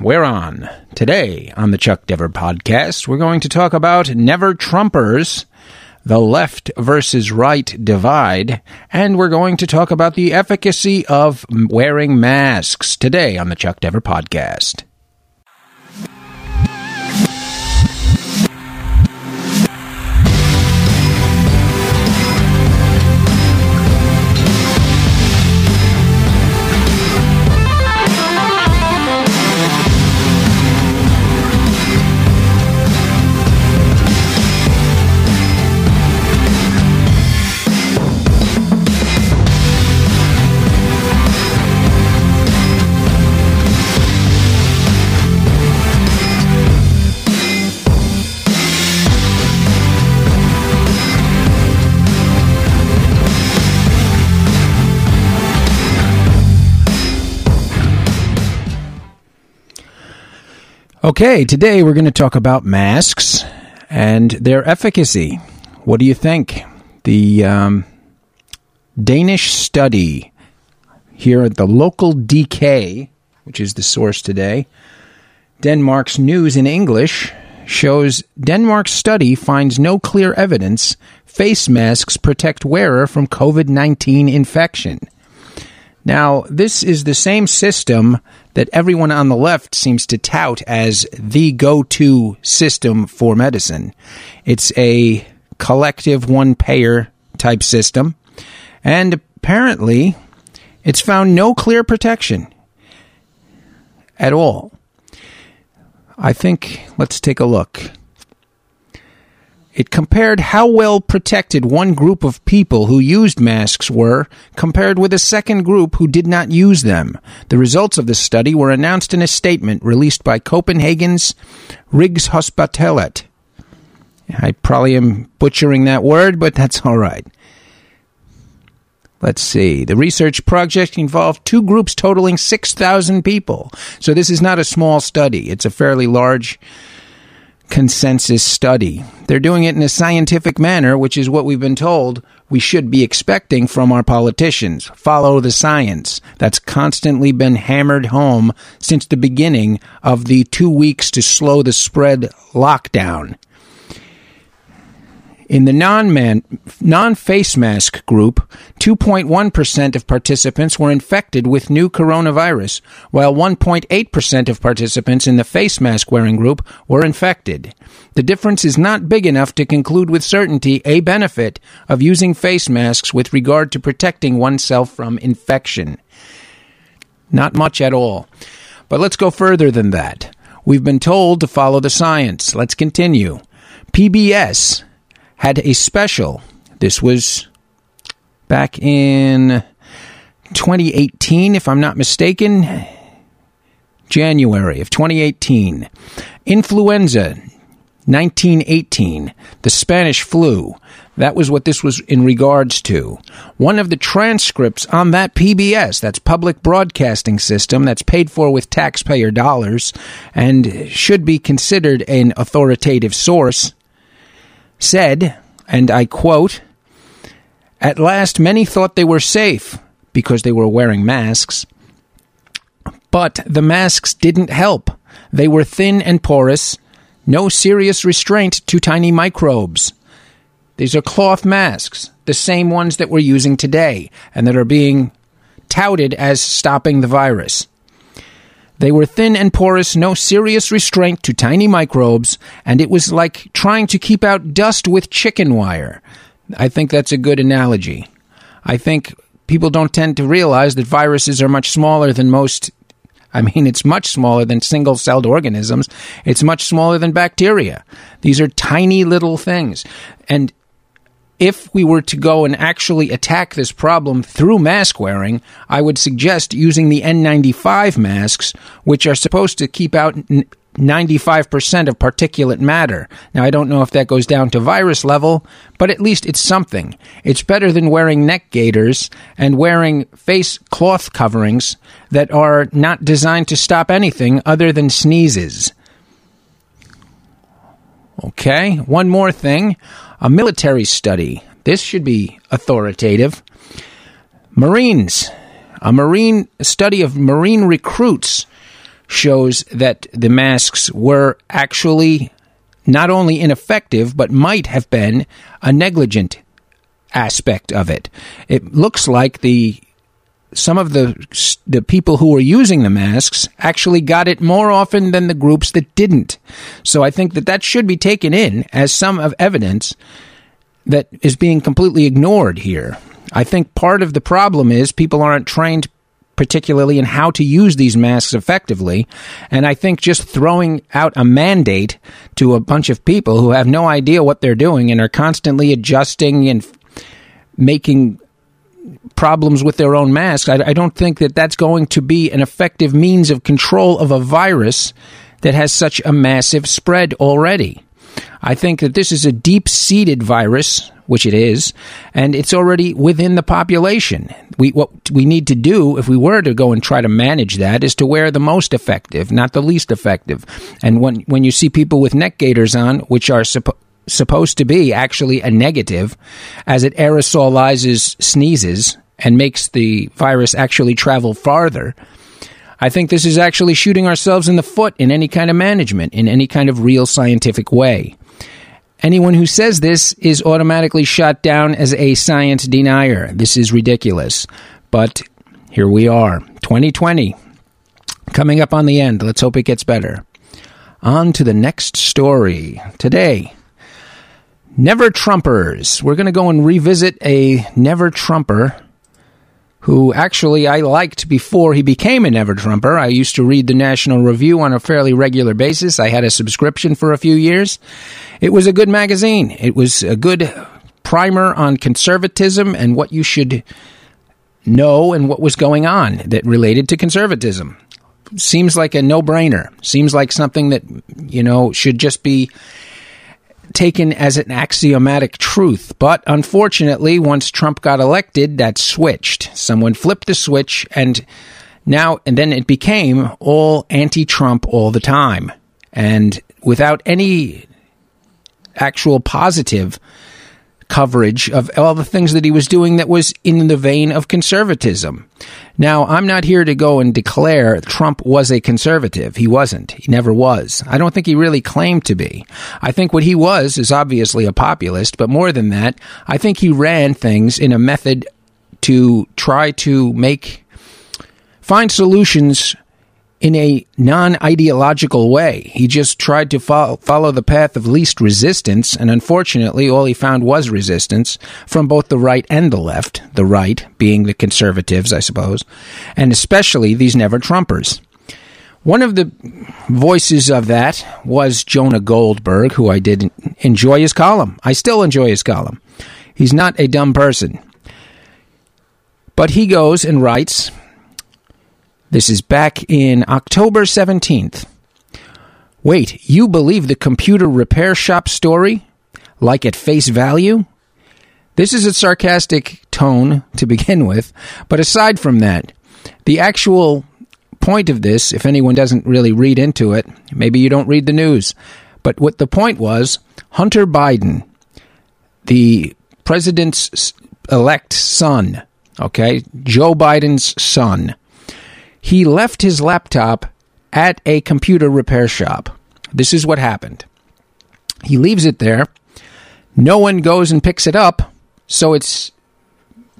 we're on. Today on the Chuck Dever podcast, we're going to talk about Never Trumpers, the left versus right divide, and we're going to talk about the efficacy of wearing masks today on the Chuck Dever podcast. Okay, today we're going to talk about masks and their efficacy. What do you think? The um, Danish study here at the local DK, which is the source today, Denmark's news in English shows Denmark's study finds no clear evidence face masks protect wearer from COVID 19 infection. Now, this is the same system that everyone on the left seems to tout as the go to system for medicine. It's a collective one payer type system, and apparently it's found no clear protection at all. I think, let's take a look. It compared how well protected one group of people who used masks were compared with a second group who did not use them. The results of the study were announced in a statement released by Copenhagen's Rigshospitalet. I probably am butchering that word, but that's all right. Let's see. The research project involved two groups totaling 6,000 people. So this is not a small study. It's a fairly large consensus study. They're doing it in a scientific manner, which is what we've been told we should be expecting from our politicians. Follow the science. That's constantly been hammered home since the beginning of the two weeks to slow the spread lockdown. In the non-face mask group, 2.1% of participants were infected with new coronavirus, while 1.8% of participants in the face mask wearing group were infected. The difference is not big enough to conclude with certainty a benefit of using face masks with regard to protecting oneself from infection. Not much at all. But let's go further than that. We've been told to follow the science. Let's continue. PBS had a special. This was back in 2018, if I'm not mistaken. January of 2018. Influenza 1918, the Spanish flu. That was what this was in regards to. One of the transcripts on that PBS, that's public broadcasting system, that's paid for with taxpayer dollars and should be considered an authoritative source, said, and I quote, At last many thought they were safe because they were wearing masks. But the masks didn't help. They were thin and porous, no serious restraint to tiny microbes. These are cloth masks, the same ones that we're using today, and that are being touted as stopping the virus. They were thin and porous, no serious restraint to tiny microbes, and it was like trying to keep out dust with chicken wire. I think that's a good analogy. I think people don't tend to realize that viruses are much smaller than most. I mean, it's much smaller than single celled organisms. It's much smaller than bacteria. These are tiny little things. And if we were to go and actually attack this problem through mask wearing, I would suggest using the N95 masks, which are supposed to keep out 95% of particulate matter. Now, I don't know if that goes down to virus level, but at least it's something. It's better than wearing neck gaiters and wearing face cloth coverings that are not designed to stop anything other than sneezes. Okay, one more thing a military study. This should be authoritative. Marines, a Marine study of Marine recruits shows that the masks were actually not only ineffective, but might have been a negligent aspect of it. It looks like the some of the the people who were using the masks actually got it more often than the groups that didn't. So I think that that should be taken in as some of evidence that is being completely ignored here. I think part of the problem is people aren't trained particularly in how to use these masks effectively. And I think just throwing out a mandate to a bunch of people who have no idea what they're doing and are constantly adjusting and making problems with their own masks, I, I don't think that that's going to be an effective means of control of a virus that has such a massive spread already. I think that this is a deep seated virus, which it is, and it's already within the population. We, what we need to do, if we were to go and try to manage that, is to wear the most effective, not the least effective. And when, when you see people with neck gaiters on, which are supposed supposed to be actually a negative, as it aerosolizes sneezes and makes the virus actually travel farther. I think this is actually shooting ourselves in the foot in any kind of management, in any kind of real scientific way. Anyone who says this is automatically shot down as a science denier. This is ridiculous. But here we are, 2020, coming up on the end. Let's hope it gets better. On to the next story. Today, Never Trumpers. We're going to go and revisit a Never Trumper who actually I liked before he became a Never Trumper. I used to read the National Review on a fairly regular basis. I had a subscription for a few years. It was a good magazine. It was a good primer on conservatism and what you should know and what was going on that related to conservatism. Seems like a no brainer. Seems like something that, you know, should just be taken as an axiomatic truth. But unfortunately, once Trump got elected, that switched. Someone flipped the switch and now and then it became all anti-Trump all the time. And without any actual positive coverage of all the things that he was doing that was in the vein of conservatism. Now, I'm not here to go and declare Trump was a conservative. He wasn't. He never was. I don't think he really claimed to be. I think what he was is obviously a populist, but more than that, I think he ran things in a method to try to make find solutions in a non ideological way. He just tried to fo- follow the path of least resistance, and unfortunately, all he found was resistance from both the right and the left. The right being the conservatives, I suppose, and especially these never Trumpers. One of the voices of that was Jonah Goldberg, who I did enjoy his column. I still enjoy his column. He's not a dumb person. But he goes and writes this is back in October 17th. Wait, you believe the computer repair shop story? Like at face value? This is a sarcastic tone to begin with, but aside from that, the actual point of this, if anyone doesn't really read into it, maybe you don't read the news, but what the point was Hunter Biden, the president's elect son, okay, Joe Biden's son, he left his laptop at a computer repair shop. This is what happened. He leaves it there. No one goes and picks it up, so it's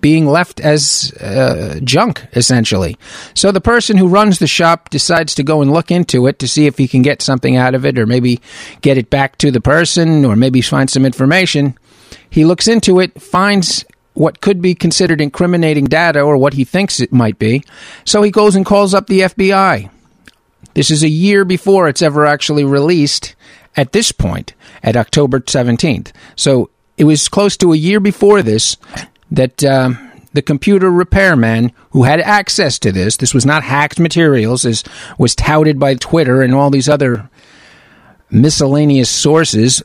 being left as uh, junk, essentially. So the person who runs the shop decides to go and look into it to see if he can get something out of it, or maybe get it back to the person, or maybe find some information. He looks into it, finds what could be considered incriminating data or what he thinks it might be. So he goes and calls up the FBI. This is a year before it's ever actually released at this point, at October 17th. So it was close to a year before this that uh, the computer repairman who had access to this, this was not hacked materials, as was touted by Twitter and all these other miscellaneous sources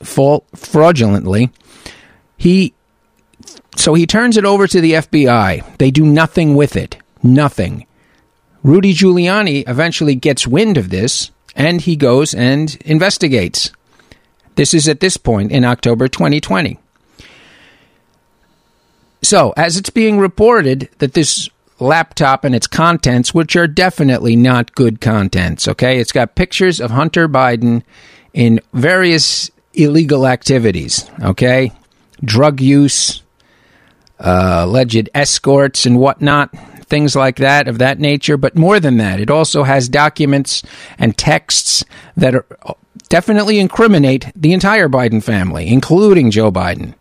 fraudulently. He so he turns it over to the FBI. They do nothing with it. Nothing. Rudy Giuliani eventually gets wind of this and he goes and investigates. This is at this point in October 2020. So, as it's being reported that this laptop and its contents, which are definitely not good contents. Okay, it's got pictures of Hunter Biden in various illegal activities. Okay, drug use, uh, alleged escorts and whatnot, things like that of that nature. But more than that, it also has documents and texts that are definitely incriminate the entire Biden family, including Joe Biden.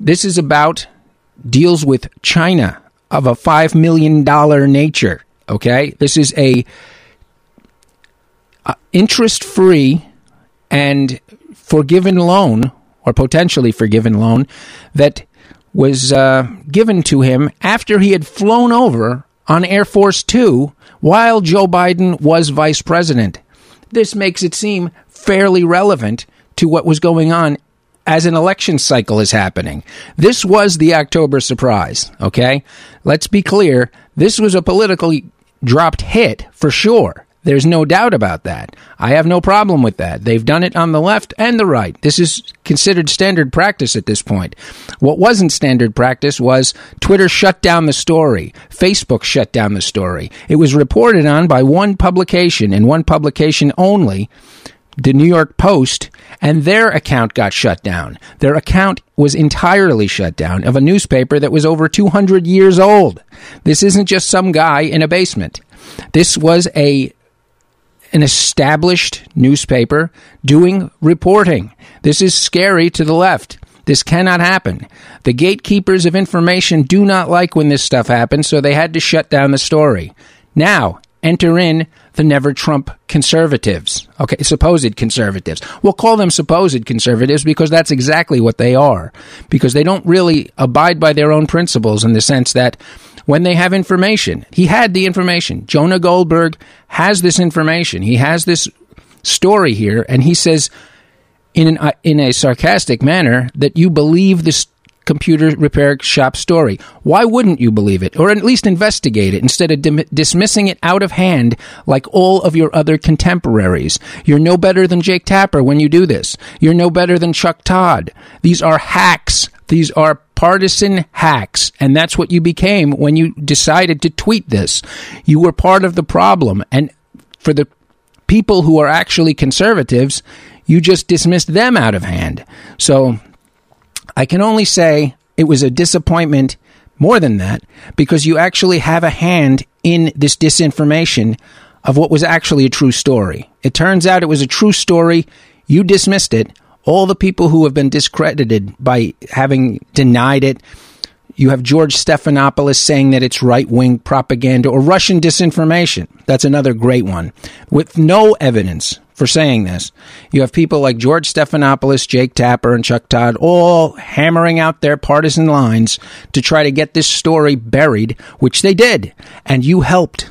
This is about deals with China of a $5 million nature. Okay? This is a uh, interest free and forgiven loan, or potentially forgiven loan, that was uh, given to him after he had flown over on Air Force Two while Joe Biden was vice president. This makes it seem fairly relevant to what was going on as an election cycle is happening. This was the October surprise, okay? Let's be clear. This was a politically dropped hit for sure. There's no doubt about that. I have no problem with that. They've done it on the left and the right. This is considered standard practice at this point. What wasn't standard practice was Twitter shut down the story. Facebook shut down the story. It was reported on by one publication and one publication only the New York Post, and their account got shut down. Their account was entirely shut down of a newspaper that was over 200 years old. This isn't just some guy in a basement. This was a an established newspaper doing reporting. This is scary to the left. This cannot happen. The gatekeepers of information do not like when this stuff happens, so they had to shut down the story. Now, enter in the never Trump conservatives. Okay, supposed conservatives. We'll call them supposed conservatives because that's exactly what they are. Because they don't really abide by their own principles in the sense that when they have information, he had the information. Jonah Goldberg has this information. He has this story here, and he says in an, uh, in a sarcastic manner that you believe this computer repair shop story. Why wouldn't you believe it? Or at least investigate it instead of dim- dismissing it out of hand like all of your other contemporaries. You're no better than Jake Tapper when you do this. You're no better than Chuck Todd. These are hacks. These are partisan hacks. And that's what you became when you decided to tweet this. You were part of the problem. And for the people who are actually conservatives, you just dismissed them out of hand. So I can only say it was a disappointment more than that because you actually have a hand in this disinformation of what was actually a true story. It turns out it was a true story. You dismissed it. All the people who have been discredited by having denied it. You have George Stephanopoulos saying that it's right wing propaganda or Russian disinformation. That's another great one. With no evidence for saying this. You have people like George Stephanopoulos, Jake Tapper, and Chuck Todd all hammering out their partisan lines to try to get this story buried, which they did. And you helped.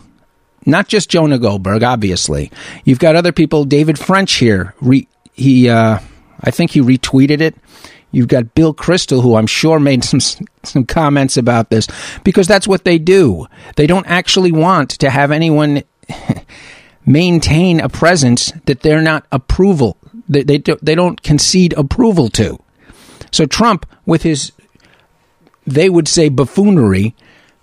Not just Jonah Goldberg, obviously. You've got other people. David French here. Re- he, uh, I think he retweeted it. You've got Bill Kristol, who I'm sure made some some comments about this because that's what they do. They don't actually want to have anyone maintain a presence that they're not approval they they, do, they don't concede approval to. So Trump with his they would say buffoonery,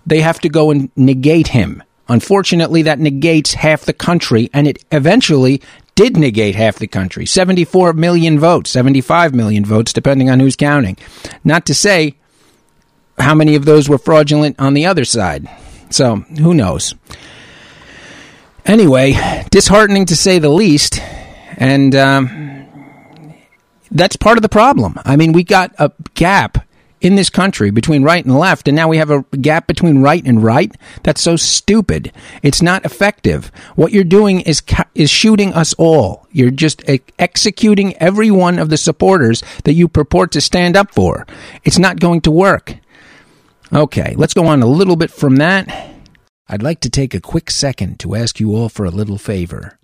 they have to go and negate him. Unfortunately, that negates half the country, and it eventually did negate half the country 74 million votes, 75 million votes, depending on who's counting. Not to say how many of those were fraudulent on the other side. So, who knows? Anyway, disheartening to say the least, and um, that's part of the problem. I mean, we got a gap in this country between right and left, and now we have a gap between right and right. That's so stupid. It's not effective. What you're doing is is shooting us all. You're just executing every one of the supporters that you purport to stand up for. It's not going to work. Okay, let's go on a little bit from that. I'd like to take a quick second to ask you all for a little favor.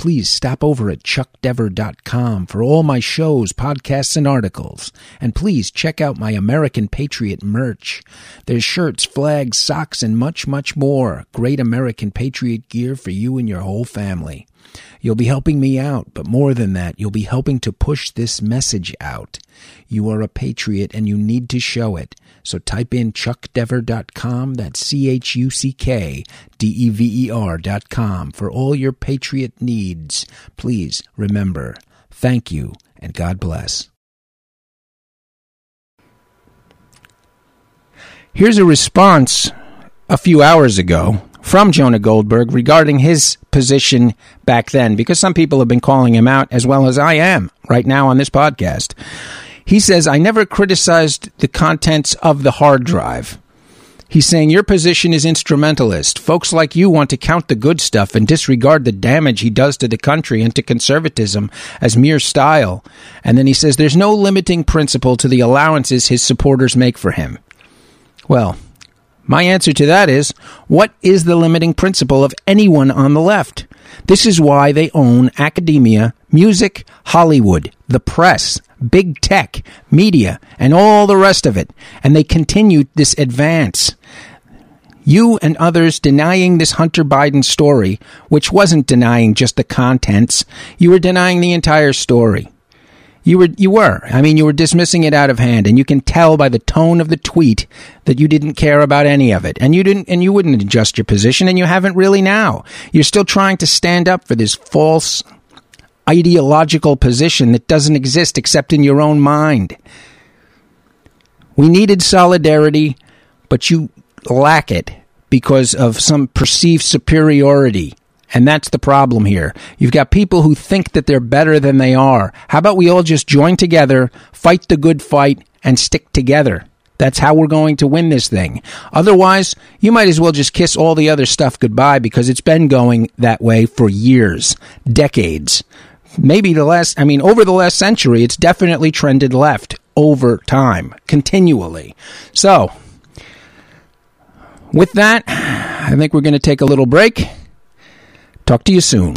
Please stop over at chuckdever.com for all my shows, podcasts, and articles. And please check out my American Patriot merch. There's shirts, flags, socks, and much, much more. Great American Patriot gear for you and your whole family. You'll be helping me out, but more than that, you'll be helping to push this message out. You are a patriot and you need to show it. So type in chuckdever.com, that's C H U C K D E V E R.com for all your patriot needs. Please remember, thank you and God bless. Here's a response a few hours ago from Jonah Goldberg regarding his position back then, because some people have been calling him out as well as I am right now on this podcast. He says, I never criticized the contents of the hard drive. He's saying your position is instrumentalist. Folks like you want to count the good stuff and disregard the damage he does to the country and to conservatism as mere style. And then he says there's no limiting principle to the allowances his supporters make for him. Well, my answer to that is what is the limiting principle of anyone on the left? This is why they own academia, music, Hollywood, the press, big tech, media, and all the rest of it. And they continue this advance. You and others denying this Hunter Biden story, which wasn't denying just the contents, you were denying the entire story. You were, you were. I mean, you were dismissing it out of hand, and you can tell by the tone of the tweet that you didn't care about any of it, and you didn't, and you wouldn't adjust your position, and you haven't really now. You're still trying to stand up for this false ideological position that doesn't exist except in your own mind. We needed solidarity, but you lack it because of some perceived superiority. And that's the problem here. You've got people who think that they're better than they are. How about we all just join together, fight the good fight, and stick together? That's how we're going to win this thing. Otherwise, you might as well just kiss all the other stuff goodbye because it's been going that way for years, decades. Maybe the last, I mean, over the last century, it's definitely trended left over time, continually. So, with that, I think we're going to take a little break. Talk to you soon.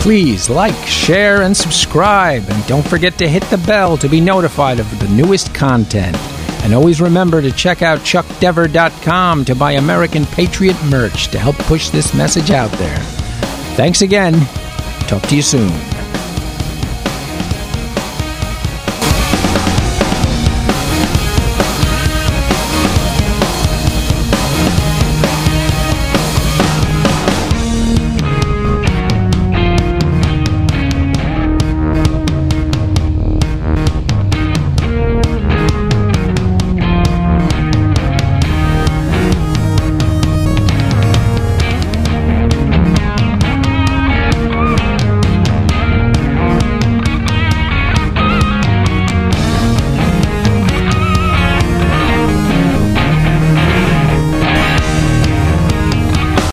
Please like, share, and subscribe, and don't forget to hit the bell to be notified of the newest content. And always remember to check out chuckdever.com to buy American Patriot merch to help push this message out there. Thanks again. Talk to you soon.